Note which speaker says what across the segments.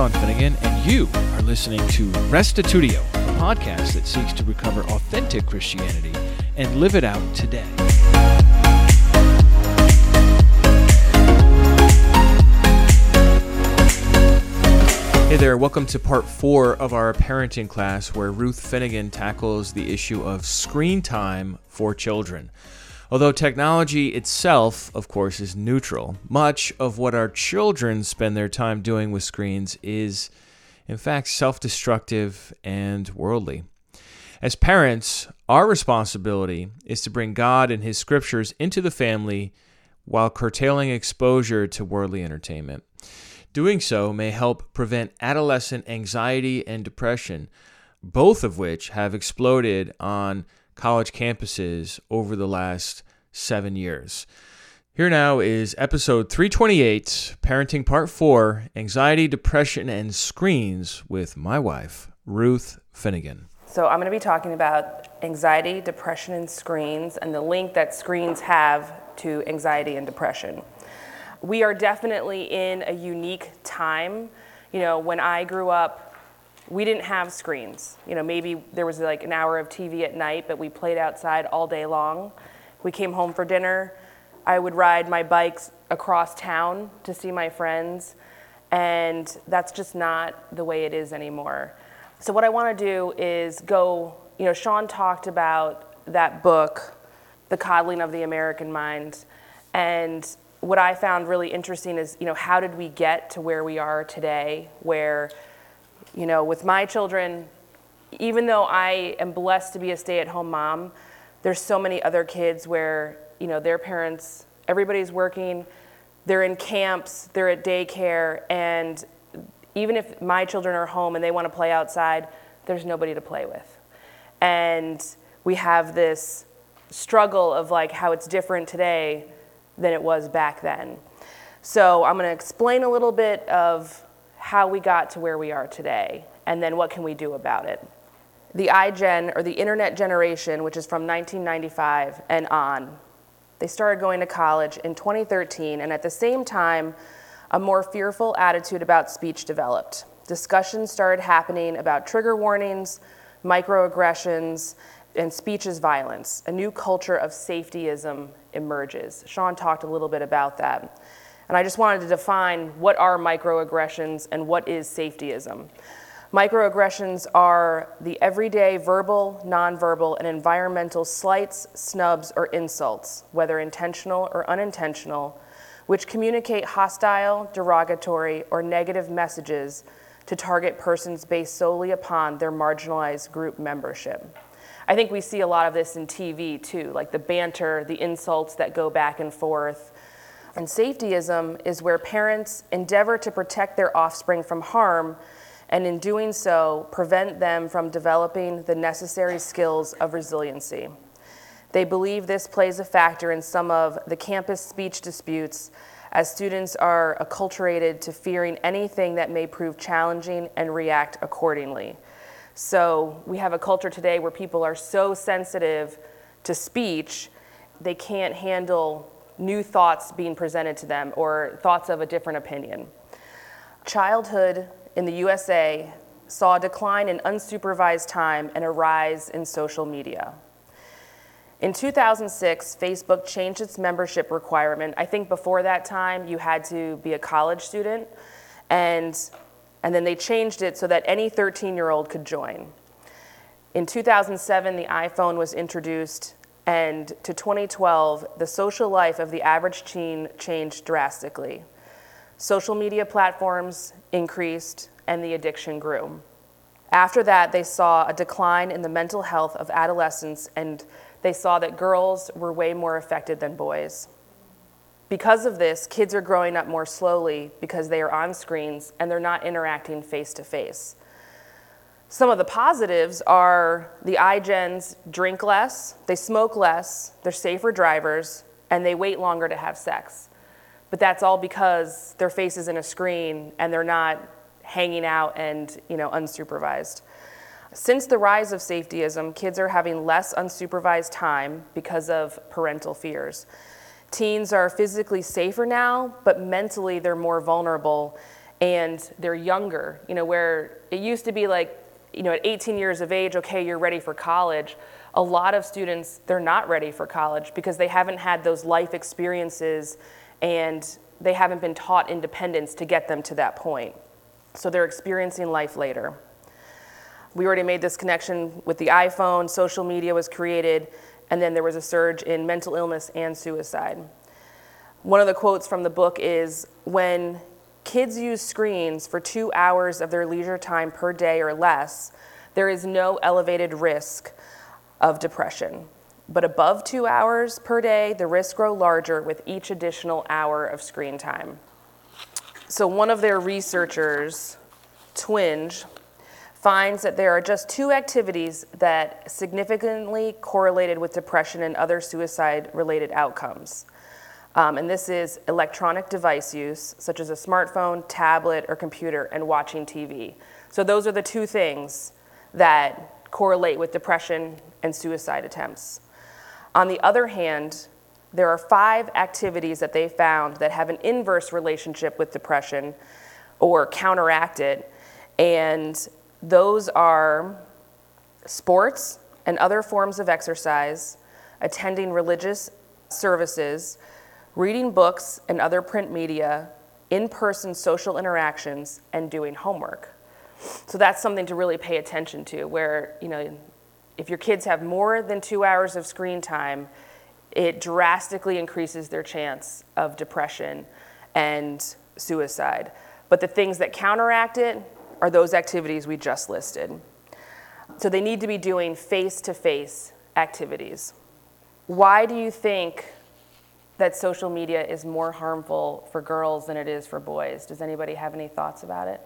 Speaker 1: Sean Finnegan, and you are listening to Restitutio, a podcast that seeks to recover authentic Christianity and live it out today. Hey there, welcome to part four of our parenting class where Ruth Finnegan tackles the issue of screen time for children. Although technology itself, of course, is neutral, much of what our children spend their time doing with screens is, in fact, self destructive and worldly. As parents, our responsibility is to bring God and His scriptures into the family while curtailing exposure to worldly entertainment. Doing so may help prevent adolescent anxiety and depression, both of which have exploded on college campuses over the last seven years. Here now is episode 328 Parenting Part 4 Anxiety, Depression, and Screens with my wife, Ruth Finnegan.
Speaker 2: So, I'm going to be talking about anxiety, depression, and screens, and the link that screens have to anxiety and depression we are definitely in a unique time. You know, when I grew up, we didn't have screens. You know, maybe there was like an hour of TV at night, but we played outside all day long. We came home for dinner. I would ride my bikes across town to see my friends, and that's just not the way it is anymore. So, what I want to do is go, you know, Sean talked about that book, The Coddling of the American Mind, and what I found really interesting is, you know, how did we get to where we are today, where, you know, with my children, even though I am blessed to be a stay-at-home mom, there's so many other kids where, you know, their parents, everybody's working, they're in camps, they're at daycare, and even if my children are home and they want to play outside, there's nobody to play with. And we have this struggle of like how it's different today than it was back then. So I'm going to explain a little bit of how we got to where we are today, and then what can we do about it. The iGen, or the Internet generation, which is from 1995 and on, they started going to college in 2013, and at the same time, a more fearful attitude about speech developed. Discussions started happening about trigger warnings, microaggressions, and speech is violence. A new culture of safetyism emerges. Sean talked a little bit about that. And I just wanted to define what are microaggressions and what is safetyism. Microaggressions are the everyday verbal, nonverbal, and environmental slights, snubs, or insults, whether intentional or unintentional, which communicate hostile, derogatory, or negative messages to target persons based solely upon their marginalized group membership. I think we see a lot of this in TV too, like the banter, the insults that go back and forth. And safetyism is where parents endeavor to protect their offspring from harm and in doing so, prevent them from developing the necessary skills of resiliency. They believe this plays a factor in some of the campus speech disputes as students are acculturated to fearing anything that may prove challenging and react accordingly. So we have a culture today where people are so sensitive to speech, they can't handle new thoughts being presented to them or thoughts of a different opinion. Childhood in the USA saw a decline in unsupervised time and a rise in social media. In 2006, Facebook changed its membership requirement. I think before that time, you had to be a college student, and and then they changed it so that any 13 year old could join. In 2007, the iPhone was introduced, and to 2012, the social life of the average teen changed drastically. Social media platforms increased, and the addiction grew. After that, they saw a decline in the mental health of adolescents, and they saw that girls were way more affected than boys. Because of this, kids are growing up more slowly because they are on screens and they're not interacting face to face. Some of the positives are the iGens drink less, they smoke less, they're safer drivers, and they wait longer to have sex. But that's all because their face is in a screen and they're not hanging out and you know unsupervised. Since the rise of safetyism, kids are having less unsupervised time because of parental fears. Teens are physically safer now, but mentally they're more vulnerable. and they're younger, you know, where it used to be like, you know, at 18 years of age, okay, you're ready for college. A lot of students, they're not ready for college because they haven't had those life experiences and they haven't been taught independence to get them to that point. So they're experiencing life later. We already made this connection with the iPhone, social media was created, and then there was a surge in mental illness and suicide. One of the quotes from the book is When kids use screens for two hours of their leisure time per day or less, there is no elevated risk of depression. But above two hours per day, the risks grow larger with each additional hour of screen time. So, one of their researchers, Twenge, finds that there are just two activities that significantly correlated with depression and other suicide related outcomes. Um, and this is electronic device use, such as a smartphone, tablet, or computer, and watching TV. So, those are the two things that correlate with depression and suicide attempts. On the other hand, there are five activities that they found that have an inverse relationship with depression or counteract it, and those are sports and other forms of exercise, attending religious services, reading books and other print media, in person social interactions, and doing homework. So that's something to really pay attention to, where, you know, if your kids have more than two hours of screen time, it drastically increases their chance of depression and suicide. But the things that counteract it are those activities we just listed. So they need to be doing face to face activities. Why do you think that social media is more harmful for girls than it is for boys? Does anybody have any thoughts about it?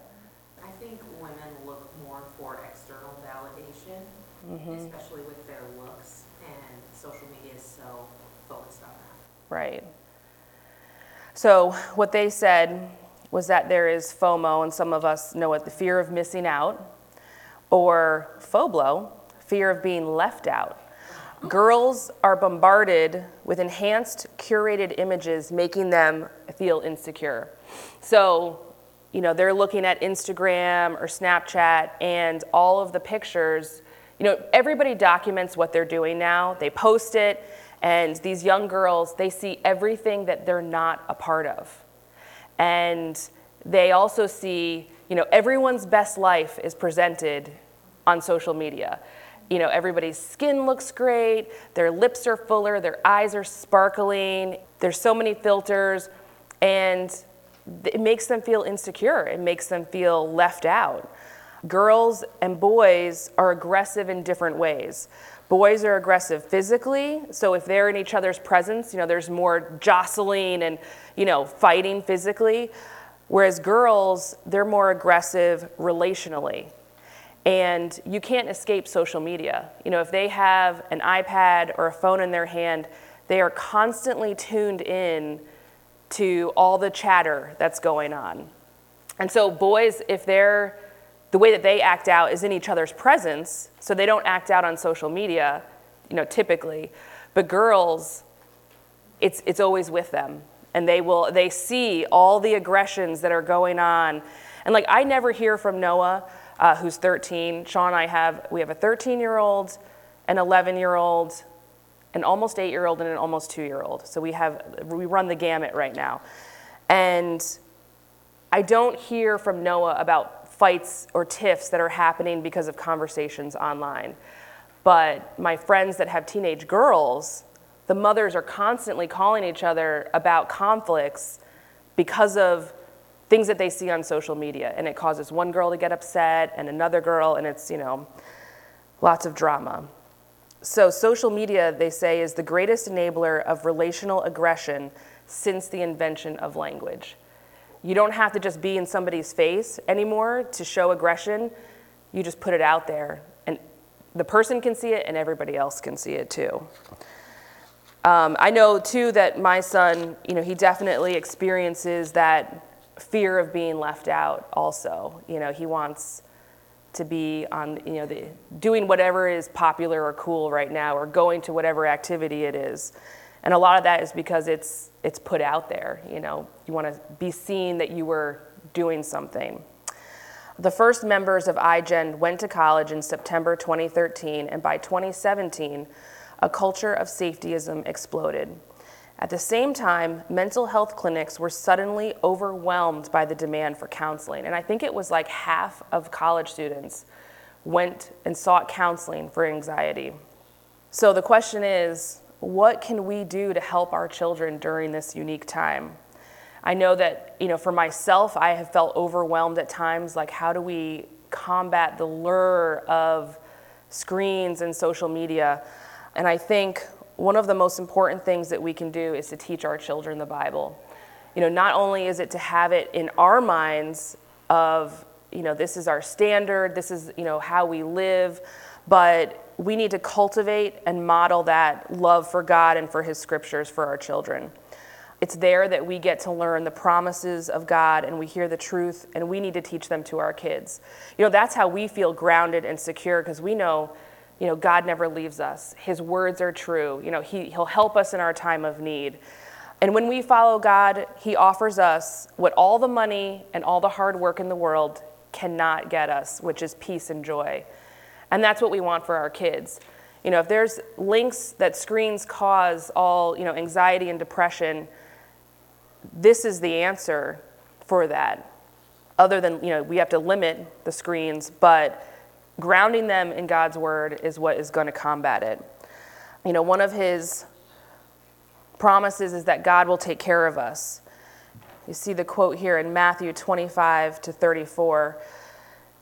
Speaker 3: I think women look more for external validation, mm-hmm. especially with their looks, and social media is so focused on that.
Speaker 2: Right. So, what they said was that there is FOMO, and some of us know it the fear of missing out, or FOBLO, fear of being left out. Girls are bombarded with enhanced, curated images, making them feel insecure. So, you know, they're looking at Instagram or Snapchat, and all of the pictures you know, everybody documents what they're doing now, they post it, and these young girls, they see everything that they're not a part of. And they also see, you know, everyone's best life is presented on social media. You know, everybody's skin looks great, their lips are fuller, their eyes are sparkling, there's so many filters, and it makes them feel insecure. It makes them feel left out girls and boys are aggressive in different ways. Boys are aggressive physically, so if they're in each other's presence, you know, there's more jostling and, you know, fighting physically. Whereas girls, they're more aggressive relationally. And you can't escape social media. You know, if they have an iPad or a phone in their hand, they are constantly tuned in to all the chatter that's going on. And so, boys, if they're the way that they act out is in each other's presence, so they don't act out on social media, you know, typically. But girls, it's, it's always with them. And they will they see all the aggressions that are going on. And like I never hear from Noah, uh, who's 13. Sean and I have we have a 13 year old, an 11 year old, an almost eight year old, and an almost two year old. So we have we run the gamut right now. And I don't hear from Noah about fights or tiffs that are happening because of conversations online. But my friends that have teenage girls, the mothers are constantly calling each other about conflicts because of things that they see on social media. And it causes one girl to get upset and another girl, and it's, you know, lots of drama. So, social media, they say, is the greatest enabler of relational aggression since the invention of language. You don't have to just be in somebody's face anymore to show aggression. You just put it out there, and the person can see it, and everybody else can see it too. Um, I know too that my son, you know, he definitely experiences that fear of being left out. Also, you know, he wants to be on, you know, the, doing whatever is popular or cool right now, or going to whatever activity it is. And a lot of that is because it's, it's put out there. You know, you want to be seen that you were doing something. The first members of iGen went to college in September 2013, and by 2017, a culture of safetyism exploded. At the same time, mental health clinics were suddenly overwhelmed by the demand for counseling. And I think it was like half of college students went and sought counseling for anxiety. So the question is what can we do to help our children during this unique time? I know that, you know, for myself, I have felt overwhelmed at times. Like, how do we combat the lure of screens and social media? And I think one of the most important things that we can do is to teach our children the Bible. You know, not only is it to have it in our minds of, you know, this is our standard, this is, you know, how we live, but we need to cultivate and model that love for God and for His scriptures for our children. It's there that we get to learn the promises of God and we hear the truth, and we need to teach them to our kids. You know, that's how we feel grounded and secure because we know you know, God never leaves us. His words are true. You know, he, He'll help us in our time of need. And when we follow God, He offers us what all the money and all the hard work in the world cannot get us, which is peace and joy. And that's what we want for our kids. You know, if there's links that screens cause all, you know, anxiety and depression, this is the answer for that. Other than, you know, we have to limit the screens, but grounding them in God's word is what is going to combat it. You know, one of his promises is that God will take care of us. You see the quote here in Matthew 25 to 34.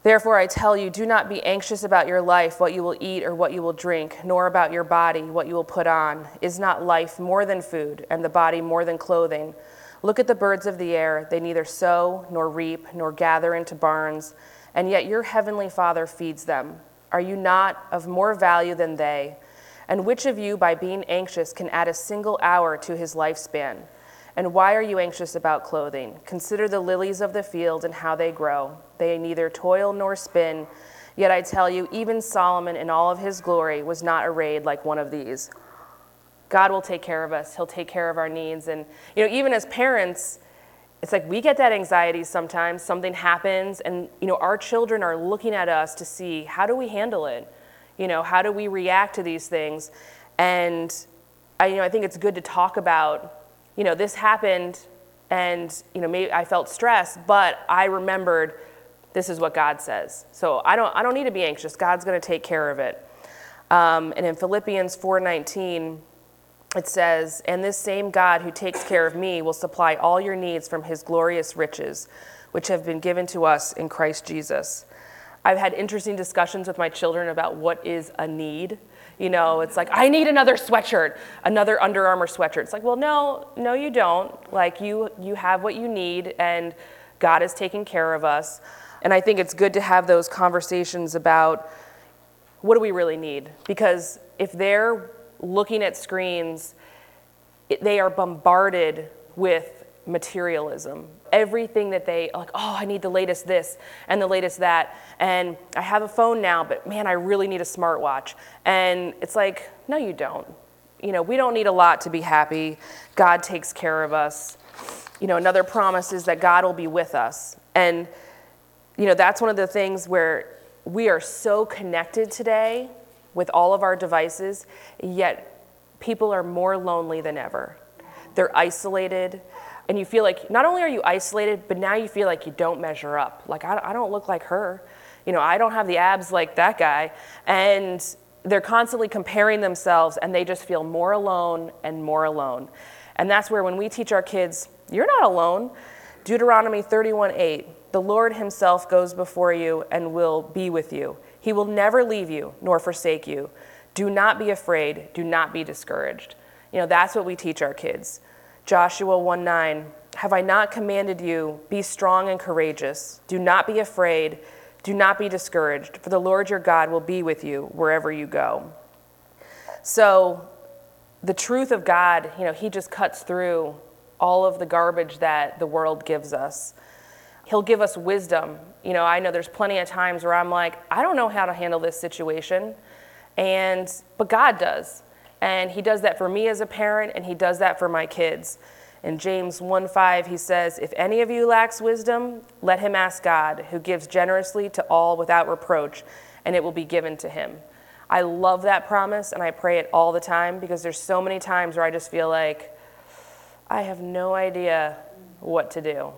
Speaker 2: Therefore, I tell you, do not be anxious about your life, what you will eat or what you will drink, nor about your body, what you will put on. Is not life more than food, and the body more than clothing? Look at the birds of the air. They neither sow, nor reap, nor gather into barns and yet your heavenly Father feeds them. Are you not of more value than they? And which of you, by being anxious, can add a single hour to his lifespan? And why are you anxious about clothing? Consider the lilies of the field and how they grow. They neither toil nor spin. Yet I tell you, even Solomon in all of his glory was not arrayed like one of these. God will take care of us. He'll take care of our needs. And, you know, even as parents, it's like we get that anxiety sometimes something happens and you know our children are looking at us to see how do we handle it? You know how do we react to these things? And i you know i think it's good to talk about you know this happened and you know maybe i felt stressed but i remembered this is what god says. So i don't i don't need to be anxious. God's going to take care of it. Um, and in philippians 419 it says, And this same God who takes care of me will supply all your needs from his glorious riches, which have been given to us in Christ Jesus. I've had interesting discussions with my children about what is a need. You know, it's like, I need another sweatshirt, another Under Armour sweatshirt. It's like, well, no, no, you don't. Like, you, you have what you need, and God is taking care of us. And I think it's good to have those conversations about what do we really need? Because if they're looking at screens, it, they are bombarded with materialism. Everything that they like, oh, I need the latest this and the latest that. And I have a phone now, but man, I really need a smartwatch. And it's like, no, you don't. You know, we don't need a lot to be happy. God takes care of us. You know, another promise is that God will be with us. And, you know, that's one of the things where we are so connected today with all of our devices, yet people are more lonely than ever. They're isolated, and you feel like not only are you isolated, but now you feel like you don't measure up. Like, I, I don't look like her. You know, I don't have the abs like that guy. And they're constantly comparing themselves, and they just feel more alone and more alone. And that's where when we teach our kids, you're not alone. Deuteronomy 31 8, the Lord Himself goes before you and will be with you. He will never leave you nor forsake you. Do not be afraid. Do not be discouraged. You know, that's what we teach our kids. Joshua 1 9, have I not commanded you, be strong and courageous? Do not be afraid. Do not be discouraged, for the Lord your God will be with you wherever you go. So, the truth of God, you know, He just cuts through all of the garbage that the world gives us. He'll give us wisdom. You know, I know there's plenty of times where I'm like, I don't know how to handle this situation. And but God does. And he does that for me as a parent and he does that for my kids. In James 1:5 he says, "If any of you lacks wisdom, let him ask God, who gives generously to all without reproach, and it will be given to him." I love that promise and I pray it all the time because there's so many times where I just feel like I have no idea what to do.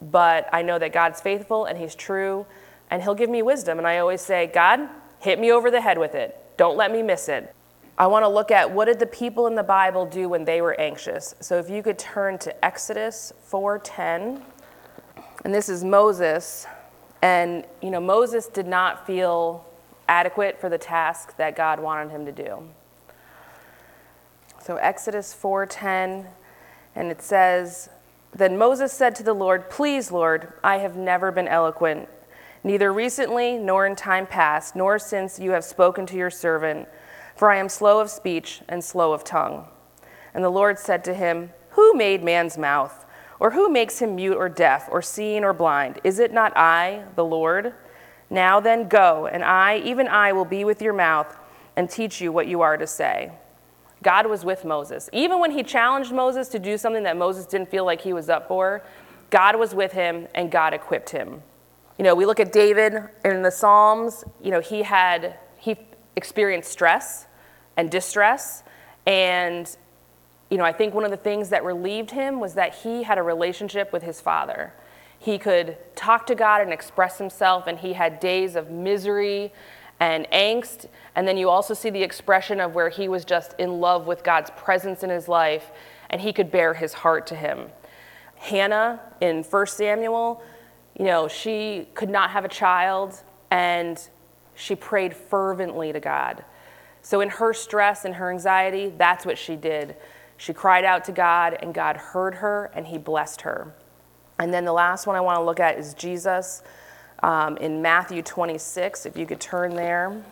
Speaker 2: But I know that God's faithful and he's true and he'll give me wisdom and I always say, "God, hit me over the head with it. Don't let me miss it." I want to look at what did the people in the Bible do when they were anxious. So if you could turn to Exodus 4:10, and this is Moses, and you know Moses did not feel adequate for the task that God wanted him to do. So Exodus 4:10 and it says, "Then Moses said to the Lord, "Please, Lord, I have never been eloquent, neither recently nor in time past, nor since you have spoken to your servant." for I am slow of speech and slow of tongue. And the Lord said to him, Who made man's mouth? Or who makes him mute or deaf, or seeing or blind? Is it not I, the Lord? Now then, go, and I, even I, will be with your mouth and teach you what you are to say. God was with Moses. Even when he challenged Moses to do something that Moses didn't feel like he was up for, God was with him and God equipped him. You know, we look at David in the Psalms, you know, he had, he experienced stress and distress. And, you know, I think one of the things that relieved him was that he had a relationship with his father. He could talk to God and express himself, and he had days of misery and angst. And then you also see the expression of where he was just in love with God's presence in his life, and he could bear his heart to him. Hannah in 1 Samuel, you know, she could not have a child, and she prayed fervently to God. So, in her stress and her anxiety, that's what she did. She cried out to God, and God heard her and He blessed her. And then the last one I want to look at is Jesus um, in Matthew 26. If you could turn there.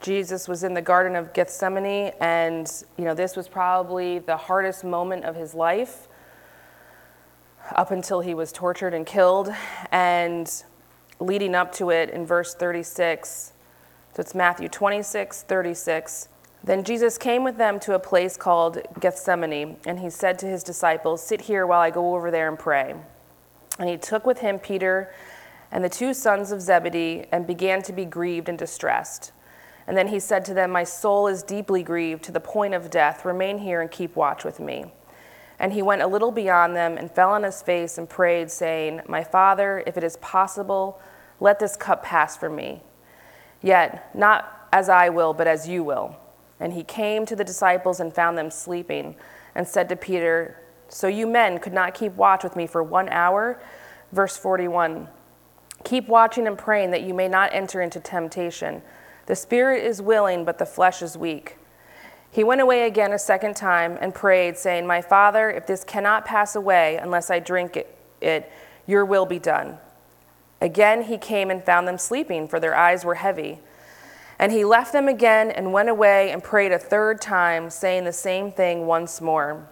Speaker 2: Jesus was in the Garden of Gethsemane, and you know this was probably the hardest moment of his life up until he was tortured and killed. And leading up to it, in verse 36, so it's Matthew 26, 36. Then Jesus came with them to a place called Gethsemane, and he said to his disciples, Sit here while I go over there and pray. And he took with him Peter and the two sons of Zebedee and began to be grieved and distressed. And then he said to them, My soul is deeply grieved to the point of death. Remain here and keep watch with me. And he went a little beyond them and fell on his face and prayed, saying, My father, if it is possible, let this cup pass from me. Yet, not as I will, but as you will. And he came to the disciples and found them sleeping, and said to Peter, So you men could not keep watch with me for one hour? Verse 41 Keep watching and praying that you may not enter into temptation. The spirit is willing, but the flesh is weak. He went away again a second time and prayed, saying, My Father, if this cannot pass away unless I drink it, it your will be done. Again he came and found them sleeping, for their eyes were heavy. And he left them again and went away and prayed a third time, saying the same thing once more.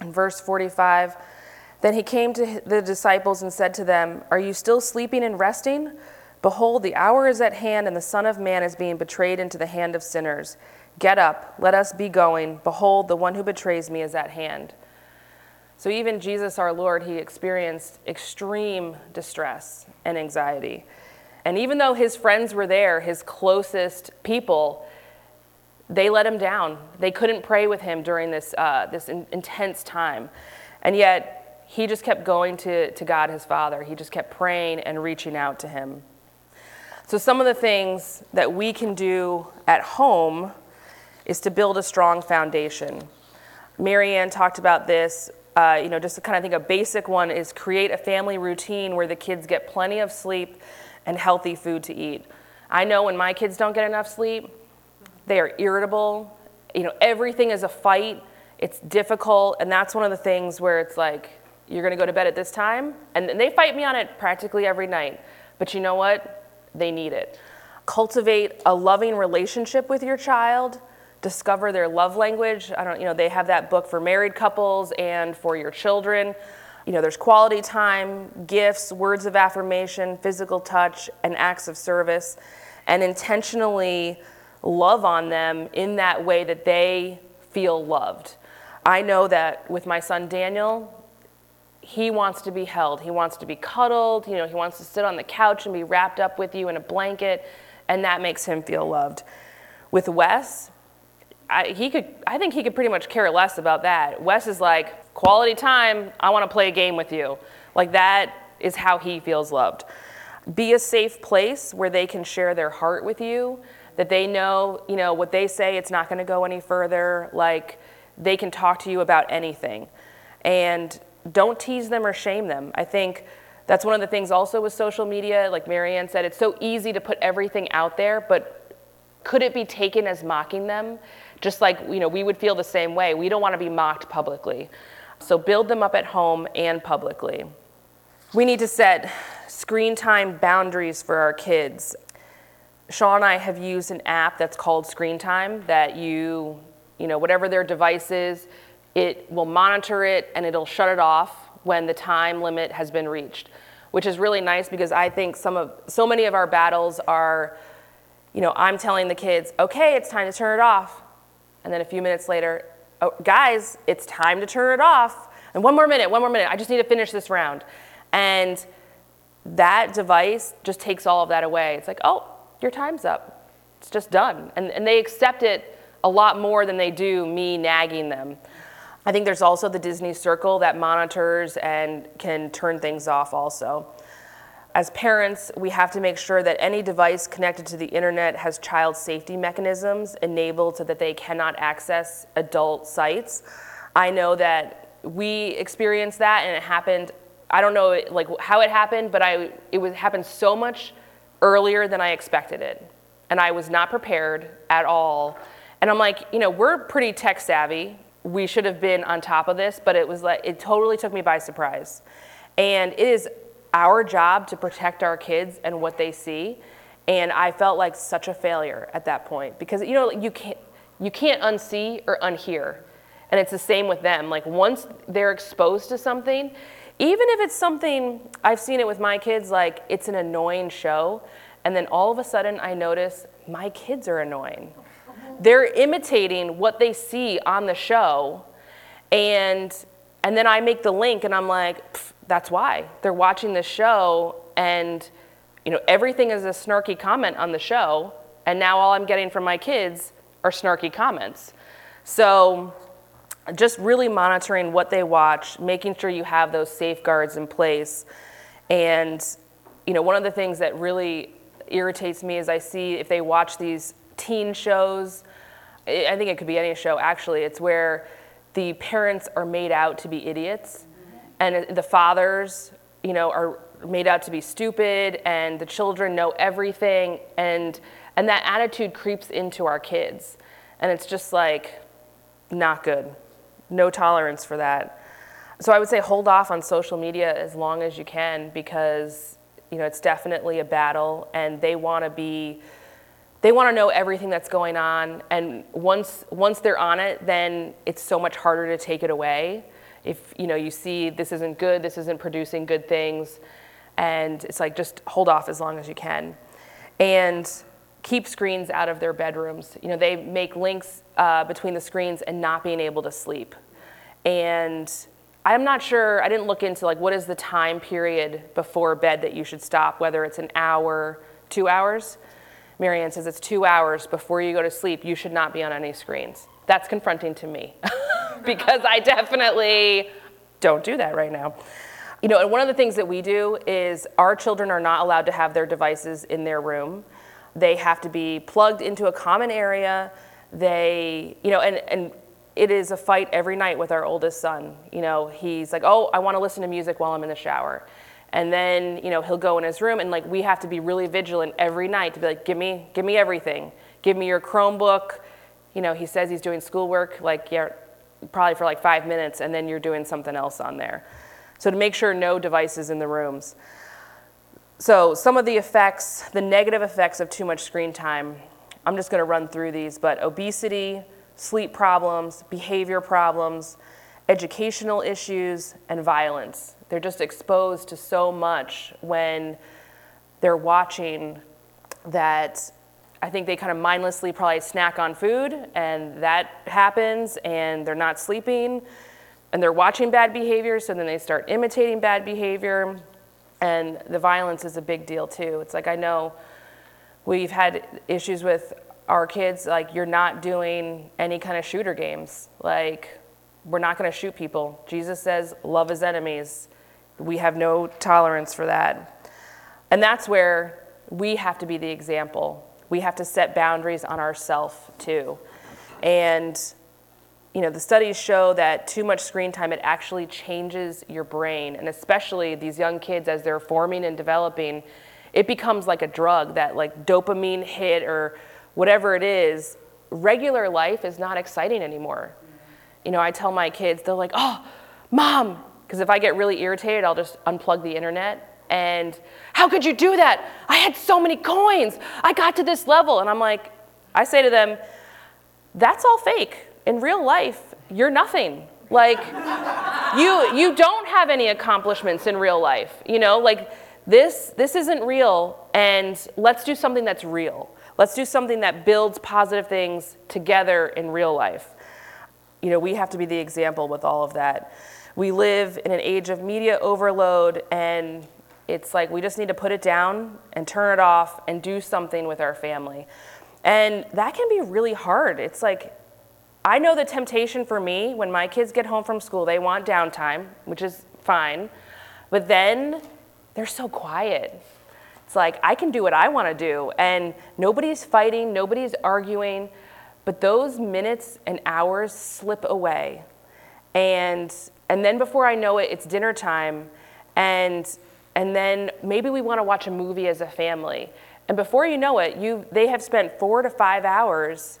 Speaker 2: In verse 45, then he came to the disciples and said to them, Are you still sleeping and resting? Behold, the hour is at hand, and the Son of Man is being betrayed into the hand of sinners. Get up, let us be going. Behold, the one who betrays me is at hand. So, even Jesus, our Lord, he experienced extreme distress and anxiety. And even though his friends were there, his closest people, they let him down. They couldn't pray with him during this, uh, this in- intense time. And yet, he just kept going to, to God, his Father. He just kept praying and reaching out to him. So, some of the things that we can do at home is to build a strong foundation. Marianne talked about this uh, you know, just to kind of think a basic one is create a family routine where the kids get plenty of sleep and healthy food to eat. I know when my kids don't get enough sleep, they are irritable. You know, everything is a fight. It's difficult, and that's one of the things where it's like you're going to go to bed at this time, and they fight me on it practically every night. But you know what? They need it. Cultivate a loving relationship with your child discover their love language. I don't, you know, they have that book for married couples and for your children. You know, there's quality time, gifts, words of affirmation, physical touch, and acts of service, and intentionally love on them in that way that they feel loved. I know that with my son Daniel, he wants to be held. He wants to be cuddled. You know, he wants to sit on the couch and be wrapped up with you in a blanket, and that makes him feel loved. With Wes, I, he could, I think he could pretty much care less about that. Wes is like, quality time, I want to play a game with you. Like that is how he feels loved. Be a safe place where they can share their heart with you, that they know, you know, what they say, it's not going to go any further. Like they can talk to you about anything. And don't tease them or shame them. I think that's one of the things also with social media, like Marianne said, it's so easy to put everything out there, but could it be taken as mocking them? Just like, you know, we would feel the same way. We don't want to be mocked publicly. So build them up at home and publicly. We need to set screen time boundaries for our kids. Sean and I have used an app that's called Screen Time that you, you know, whatever their device is, it will monitor it and it'll shut it off when the time limit has been reached, which is really nice because I think some of so many of our battles are, you know, I'm telling the kids, okay, it's time to turn it off. And then a few minutes later, oh, guys, it's time to turn it off. And one more minute, one more minute. I just need to finish this round. And that device just takes all of that away. It's like, oh, your time's up. It's just done. And, and they accept it a lot more than they do me nagging them. I think there's also the Disney Circle that monitors and can turn things off also. As parents, we have to make sure that any device connected to the internet has child safety mechanisms enabled so that they cannot access adult sites. I know that we experienced that and it happened, I don't know like how it happened, but I, it was happened so much earlier than I expected it. And I was not prepared at all. And I'm like, you know, we're pretty tech savvy we should have been on top of this, but it was like, it totally took me by surprise. And it is our job to protect our kids and what they see. And I felt like such a failure at that point because, you know, you can't, you can't unsee or unhear. And it's the same with them. Like once they're exposed to something, even if it's something, I've seen it with my kids, like it's an annoying show. And then all of a sudden I notice my kids are annoying. They're imitating what they see on the show. And, and then I make the link and I'm like, that's why. They're watching this show and you know, everything is a snarky comment on the show. And now all I'm getting from my kids are snarky comments. So just really monitoring what they watch, making sure you have those safeguards in place. And you know, one of the things that really irritates me is I see if they watch these teen shows. I think it could be any show, actually. It's where the parents are made out to be idiots, and the fathers, you know, are made out to be stupid, and the children know everything, and and that attitude creeps into our kids, and it's just like not good. No tolerance for that. So I would say hold off on social media as long as you can because you know it's definitely a battle, and they want to be they want to know everything that's going on and once once they're on it then it's so much harder to take it away. If you know you see this isn't good this isn't producing good things and it's like just hold off as long as you can. And keep screens out of their bedrooms. You know they make links uh, between the screens and not being able to sleep. And i'm not sure i didn't look into like what is the time period before bed that you should stop whether it's an hour two hours Says it's two hours before you go to sleep, you should not be on any screens. That's confronting to me because I definitely don't do that right now. You know, and one of the things that we do is our children are not allowed to have their devices in their room. They have to be plugged into a common area. They, you know, and, and it is a fight every night with our oldest son. You know, he's like, oh, I want to listen to music while I'm in the shower and then you know he'll go in his room and like we have to be really vigilant every night to be like give me give me everything. Give me your chromebook. You know he says he's doing schoolwork like yeah probably for like five minutes and then you're doing something else on there. So to make sure no devices in the rooms. So some of the effects the negative effects of too much screen time i'm just going to run through these but obesity sleep problems behavior problems educational issues and violence they're just exposed to so much when they're watching that I think they kind of mindlessly probably snack on food, and that happens, and they're not sleeping, and they're watching bad behavior, so then they start imitating bad behavior, and the violence is a big deal too. It's like I know we've had issues with our kids, like, you're not doing any kind of shooter games. Like, we're not going to shoot people. Jesus says, love his enemies. We have no tolerance for that. And that's where we have to be the example. We have to set boundaries on ourselves too. And you know, the studies show that too much screen time it actually changes your brain, and especially these young kids as they're forming and developing, it becomes like a drug that like dopamine hit or whatever it is. Regular life is not exciting anymore. You know, I tell my kids, they're like, "Oh, mom," because if I get really irritated, I'll just unplug the internet and how could you do that? I had so many coins. I got to this level. And I'm like, I say to them, that's all fake. In real life, you're nothing. Like, you, you don't have any accomplishments in real life. You know, like, this, this isn't real, and let's do something that's real. Let's do something that builds positive things together in real life. You know, we have to be the example with all of that. We live in an age of media overload, and it's like we just need to put it down and turn it off and do something with our family. And that can be really hard. It's like, I know the temptation for me when my kids get home from school, they want downtime, which is fine. But then they're so quiet. It's like, I can do what I want to do, and nobody's fighting, nobody's arguing, but those minutes and hours slip away. And, and then before I know it, it's dinner time, and and then maybe we want to watch a movie as a family. And before you know it, you, they have spent four to five hours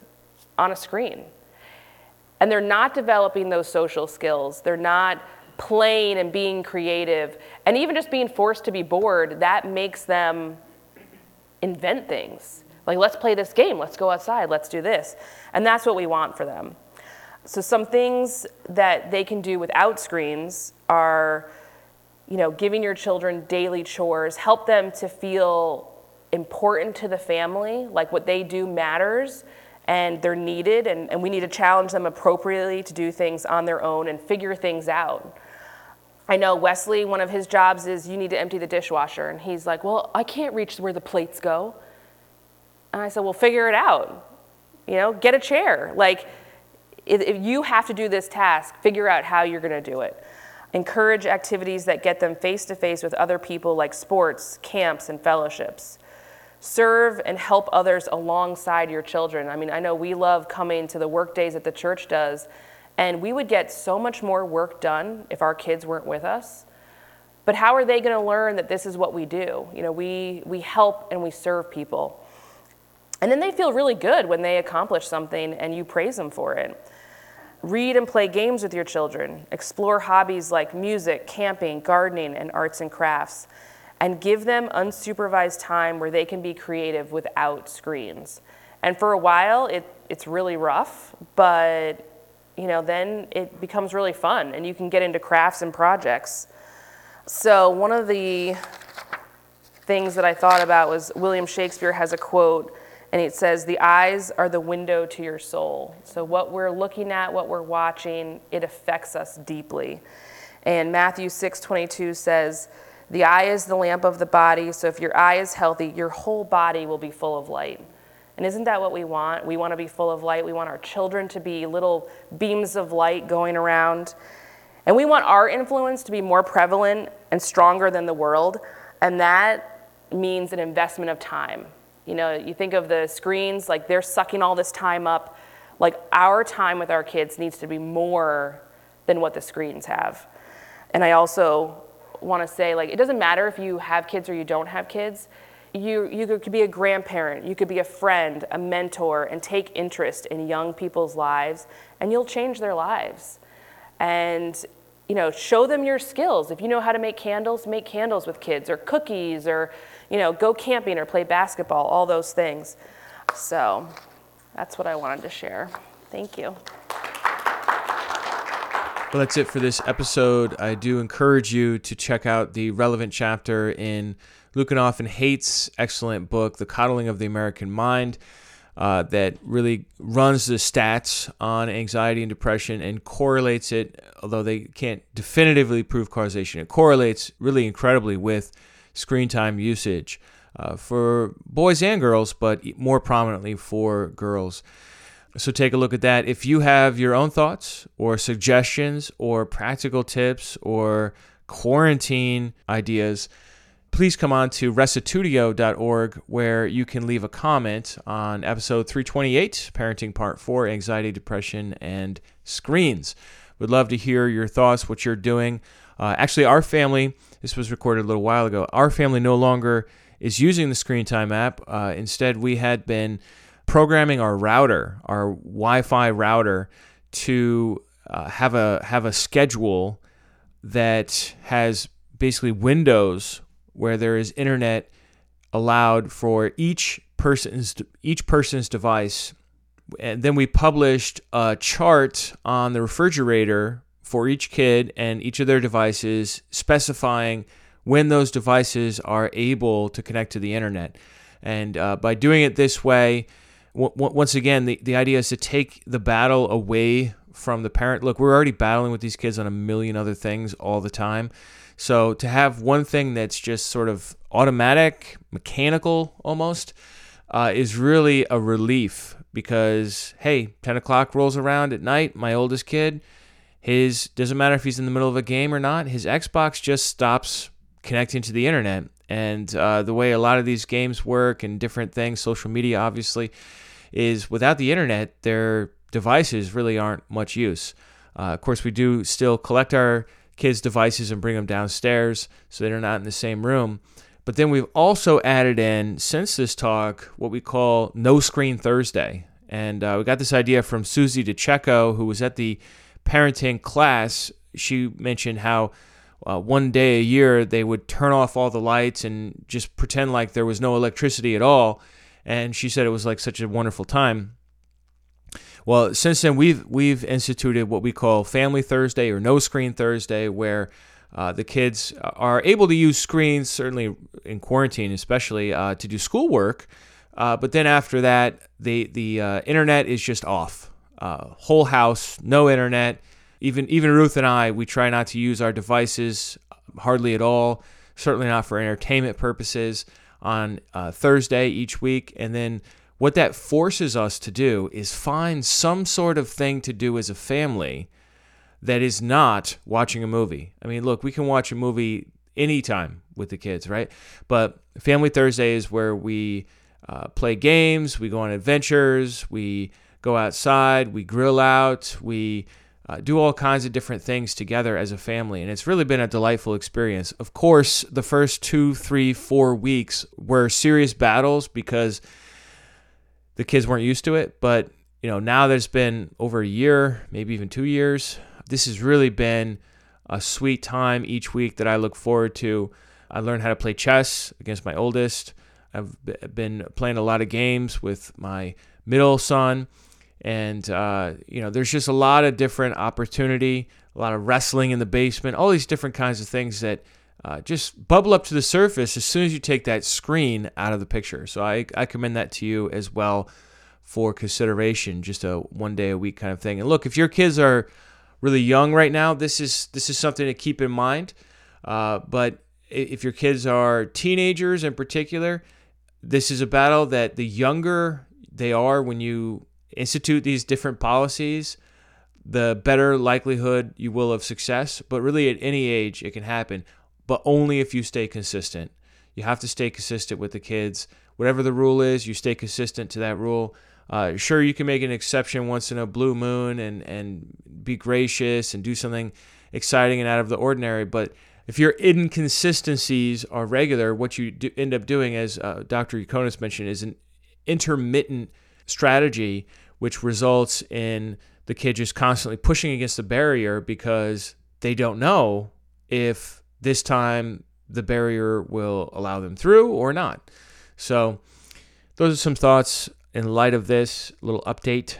Speaker 2: on a screen. And they're not developing those social skills. They're not playing and being creative. And even just being forced to be bored, that makes them invent things. Like, let's play this game, let's go outside, let's do this. And that's what we want for them. So, some things that they can do without screens are you know, giving your children daily chores, help them to feel important to the family, like what they do matters and they're needed, and, and we need to challenge them appropriately to do things on their own and figure things out. I know Wesley, one of his jobs is you need to empty the dishwasher. And he's like, Well, I can't reach where the plates go. And I said, Well, figure it out. You know, get a chair. Like, if you have to do this task, figure out how you're going to do it. Encourage activities that get them face to face with other people, like sports, camps, and fellowships. Serve and help others alongside your children. I mean, I know we love coming to the work days that the church does, and we would get so much more work done if our kids weren't with us. But how are they going to learn that this is what we do? You know, we, we help and we serve people. And then they feel really good when they accomplish something and you praise them for it. Read and play games with your children. Explore hobbies like music, camping, gardening, and arts and crafts. And give them unsupervised time where they can be creative without screens. And for a while, it, it's really rough, but you know, then it becomes really fun and you can get into crafts and projects. So, one of the things that I thought about was William Shakespeare has a quote and it says, The eyes are the window to your soul. So, what we're looking at, what we're watching, it affects us deeply. And Matthew 6 22 says, The eye is the lamp of the body. So, if your eye is healthy, your whole body will be full of light. And isn't that what we want? We want to be full of light. We want our children to be little beams of light going around. And we want our influence to be more prevalent and stronger than the world. And that means an investment of time. You know, you think of the screens, like they're sucking all this time up. Like our time with our kids needs to be more than what the screens have. And I also want to say, like, it doesn't matter if you have kids or you don't have kids. You, you could be a grandparent, you could be a friend, a mentor, and take interest in young people's lives, and you'll change their lives. And you know, show them your skills. If you know how to make candles, make candles with kids, or cookies, or you know, go camping or play basketball, all those things. So that's what I wanted to share. Thank you.
Speaker 1: Well, that's it for this episode. I do encourage you to check out the relevant chapter in Lukianoff and Haidt's excellent book, The Coddling of the American Mind, uh, that really runs the stats on anxiety and depression and correlates it, although they can't definitively prove causation, it correlates really incredibly with screen time usage uh, for boys and girls, but more prominently for girls. So take a look at that. If you have your own thoughts or suggestions or practical tips or quarantine ideas, please come on to restitutio.org where you can leave a comment on episode 328, Parenting Part 4, Anxiety, Depression, and Screens. We'd love to hear your thoughts, what you're doing. Uh, actually, our family, this was recorded a little while ago, our family no longer is using the Screen Time app. Uh, instead, we had been programming our router, our Wi-Fi router, to uh, have a have a schedule that has basically windows where there is internet allowed for each person's each person's device. And then we published a chart on the refrigerator for each kid and each of their devices, specifying when those devices are able to connect to the internet. And uh, by doing it this way, w- once again, the, the idea is to take the battle away from the parent. Look, we're already battling with these kids on a million other things all the time. So to have one thing that's just sort of automatic, mechanical almost, uh, is really a relief because, hey, 10 o'clock rolls around at night, my oldest kid, his doesn't matter if he's in the middle of a game or not, his Xbox just stops connecting to the internet. And uh, the way a lot of these games work and different things, social media obviously, is without the internet, their devices really aren't much use. Uh, of course, we do still collect our kids' devices and bring them downstairs so they're not in the same room. But then we've also added in, since this talk, what we call No Screen Thursday. And uh, we got this idea from Susie DeCecco, who was at the parenting class. She mentioned how uh, one day a year they would turn off all the lights and just pretend like there was no electricity at all. And she said it was like such a wonderful time. Well, since then we've we've instituted what we call Family Thursday or No Screen Thursday, where uh, the kids are able to use screens, certainly in quarantine, especially uh, to do schoolwork. Uh, but then after that, the the uh, internet is just off. Uh, whole house, no internet. Even even Ruth and I, we try not to use our devices hardly at all. Certainly not for entertainment purposes on uh, Thursday each week, and then what that forces us to do is find some sort of thing to do as a family that is not watching a movie. I mean, look, we can watch a movie anytime with the kids, right? But Family Thursday is where we uh, play games, we go on adventures, we go outside, we grill out, we uh, do all kinds of different things together as a family. And it's really been a delightful experience. Of course, the first two, three, four weeks were serious battles because the kids weren't used to it. But you know, now there's been over a year, maybe even two years. This has really been a sweet time each week that I look forward to. I learned how to play chess against my oldest. I've been playing a lot of games with my middle son, and uh, you know, there's just a lot of different opportunity, a lot of wrestling in the basement, all these different kinds of things that uh, just bubble up to the surface as soon as you take that screen out of the picture. So I, I commend that to you as well for consideration, just a one day a week kind of thing. And look, if your kids are really young right now, this is this is something to keep in mind. Uh, but if your kids are teenagers in particular, this is a battle that the younger they are when you institute these different policies, the better likelihood you will of success. But really, at any age, it can happen but only if you stay consistent. You have to stay consistent with the kids. Whatever the rule is, you stay consistent to that rule. Uh, sure, you can make an exception once in a blue moon and, and be gracious and do something exciting and out of the ordinary. But if your inconsistencies are regular, what you end up doing, as uh, Dr. Yaconis mentioned, is an intermittent strategy, which results in the kid just constantly pushing against the barrier because they don't know if this time the barrier will allow them through or not. So, those are some thoughts in light of this little update.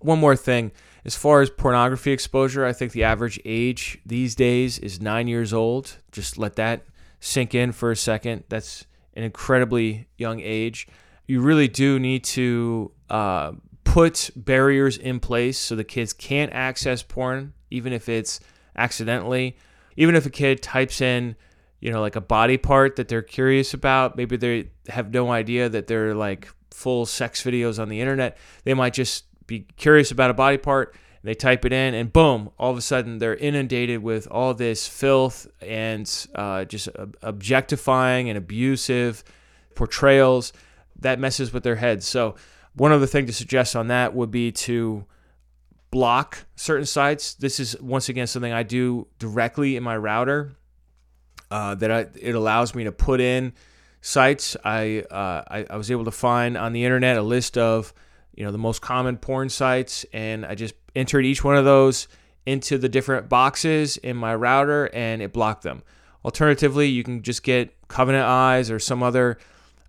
Speaker 1: One more thing as far as pornography exposure, I think the average age these days is nine years old. Just let that sink in for a second. That's an incredibly young age. You really do need to uh, put barriers in place so the kids can't access porn, even if it's accidentally. Even if a kid types in, you know, like a body part that they're curious about, maybe they have no idea that they're like full sex videos on the internet. They might just be curious about a body part. And They type it in, and boom! All of a sudden, they're inundated with all this filth and uh, just objectifying and abusive portrayals that messes with their heads. So, one other thing to suggest on that would be to block certain sites. This is once again something I do directly in my router. Uh, that I, it allows me to put in sites. I, uh, I, I was able to find on the internet a list of you know the most common porn sites, and I just entered each one of those into the different boxes in my router, and it blocked them. Alternatively, you can just get Covenant Eyes or some other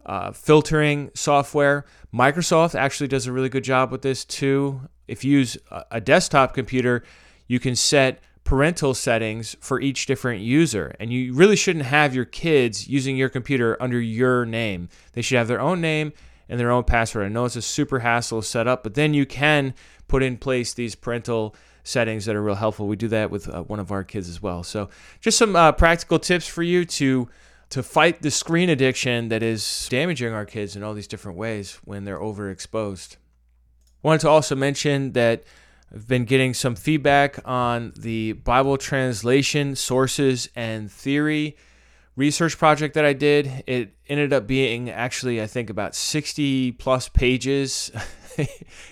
Speaker 1: uh, filtering software. Microsoft actually does a really good job with this too. If you use a desktop computer, you can set parental settings for each different user. And you really shouldn't have your kids using your computer under your name. They should have their own name and their own password. I know it's a super hassle set up, but then you can put in place these parental settings that are real helpful. We do that with uh, one of our kids as well. So, just some uh, practical tips for you to to fight the screen addiction that is damaging our kids in all these different ways when they're overexposed. Wanted to also mention that I've been getting some feedback on the Bible translation sources and theory research project that I did. It ended up being actually, I think, about 60 plus pages,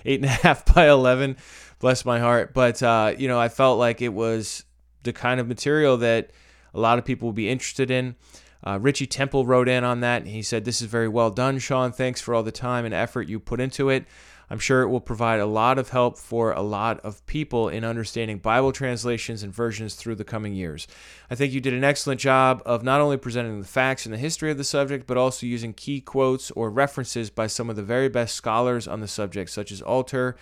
Speaker 1: eight and a half by 11. Bless my heart. But, uh, you know, I felt like it was the kind of material that a lot of people would be interested in. Uh, Richie Temple wrote in on that. And he said, This is very well done, Sean. Thanks for all the time and effort you put into it. I'm sure it will provide a lot of help for a lot of people in understanding Bible translations and versions through the coming years. I think you did an excellent job of not only presenting the facts and the history of the subject, but also using key quotes or references by some of the very best scholars on the subject, such as Alter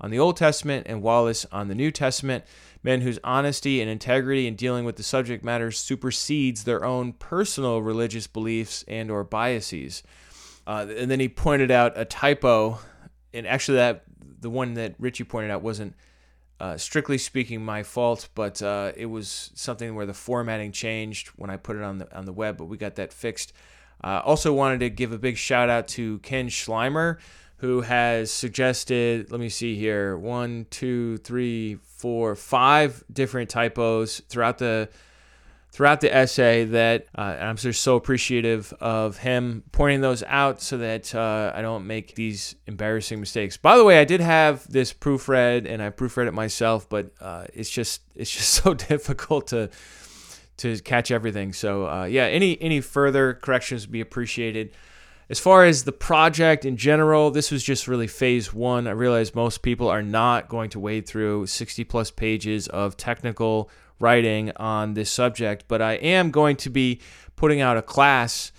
Speaker 1: on the Old Testament and Wallace on the New Testament, men whose honesty and integrity in dealing with the subject matter supersedes their own personal religious beliefs and or biases. Uh, and then he pointed out a typo and actually that the one that Richie pointed out wasn't uh, strictly speaking my fault, but uh, it was something where the formatting changed when I put it on the on the web. But we got that fixed. Uh, also wanted to give a big shout out to Ken Schleimer, who has suggested. Let me see here: one, two, three, four, five different typos throughout the throughout the essay that uh, I'm just so appreciative of him pointing those out so that uh, I don't make these embarrassing mistakes. By the way, I did have this proofread and I proofread it myself, but uh, it's just it's just so difficult to to catch everything. So uh, yeah, any any further corrections would be appreciated. As far as the project in general, this was just really phase one. I realize most people are not going to wade through 60 plus pages of technical writing on this subject, but I am going to be putting out a class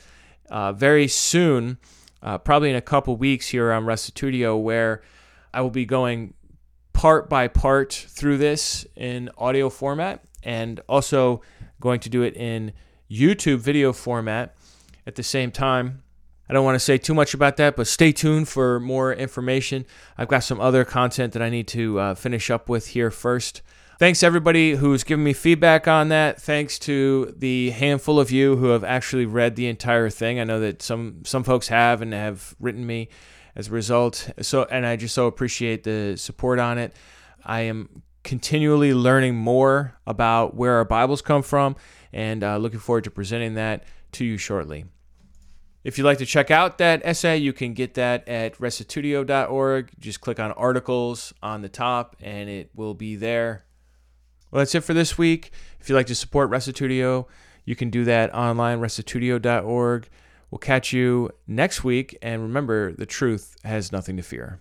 Speaker 1: uh, very soon, uh, probably in a couple weeks here on Restitutio, where I will be going part by part through this in audio format and also going to do it in YouTube video format at the same time. I don't want to say too much about that, but stay tuned for more information. I've got some other content that I need to uh, finish up with here first. Thanks everybody who's given me feedback on that. Thanks to the handful of you who have actually read the entire thing. I know that some some folks have and have written me as a result. So and I just so appreciate the support on it. I am continually learning more about where our Bibles come from and uh, looking forward to presenting that to you shortly. If you'd like to check out that essay, you can get that at restitutio.org. Just click on articles on the top and it will be there. Well, that's it for this week. If you'd like to support Restitutio, you can do that online, restitutio.org. We'll catch you next week. And remember, the truth has nothing to fear.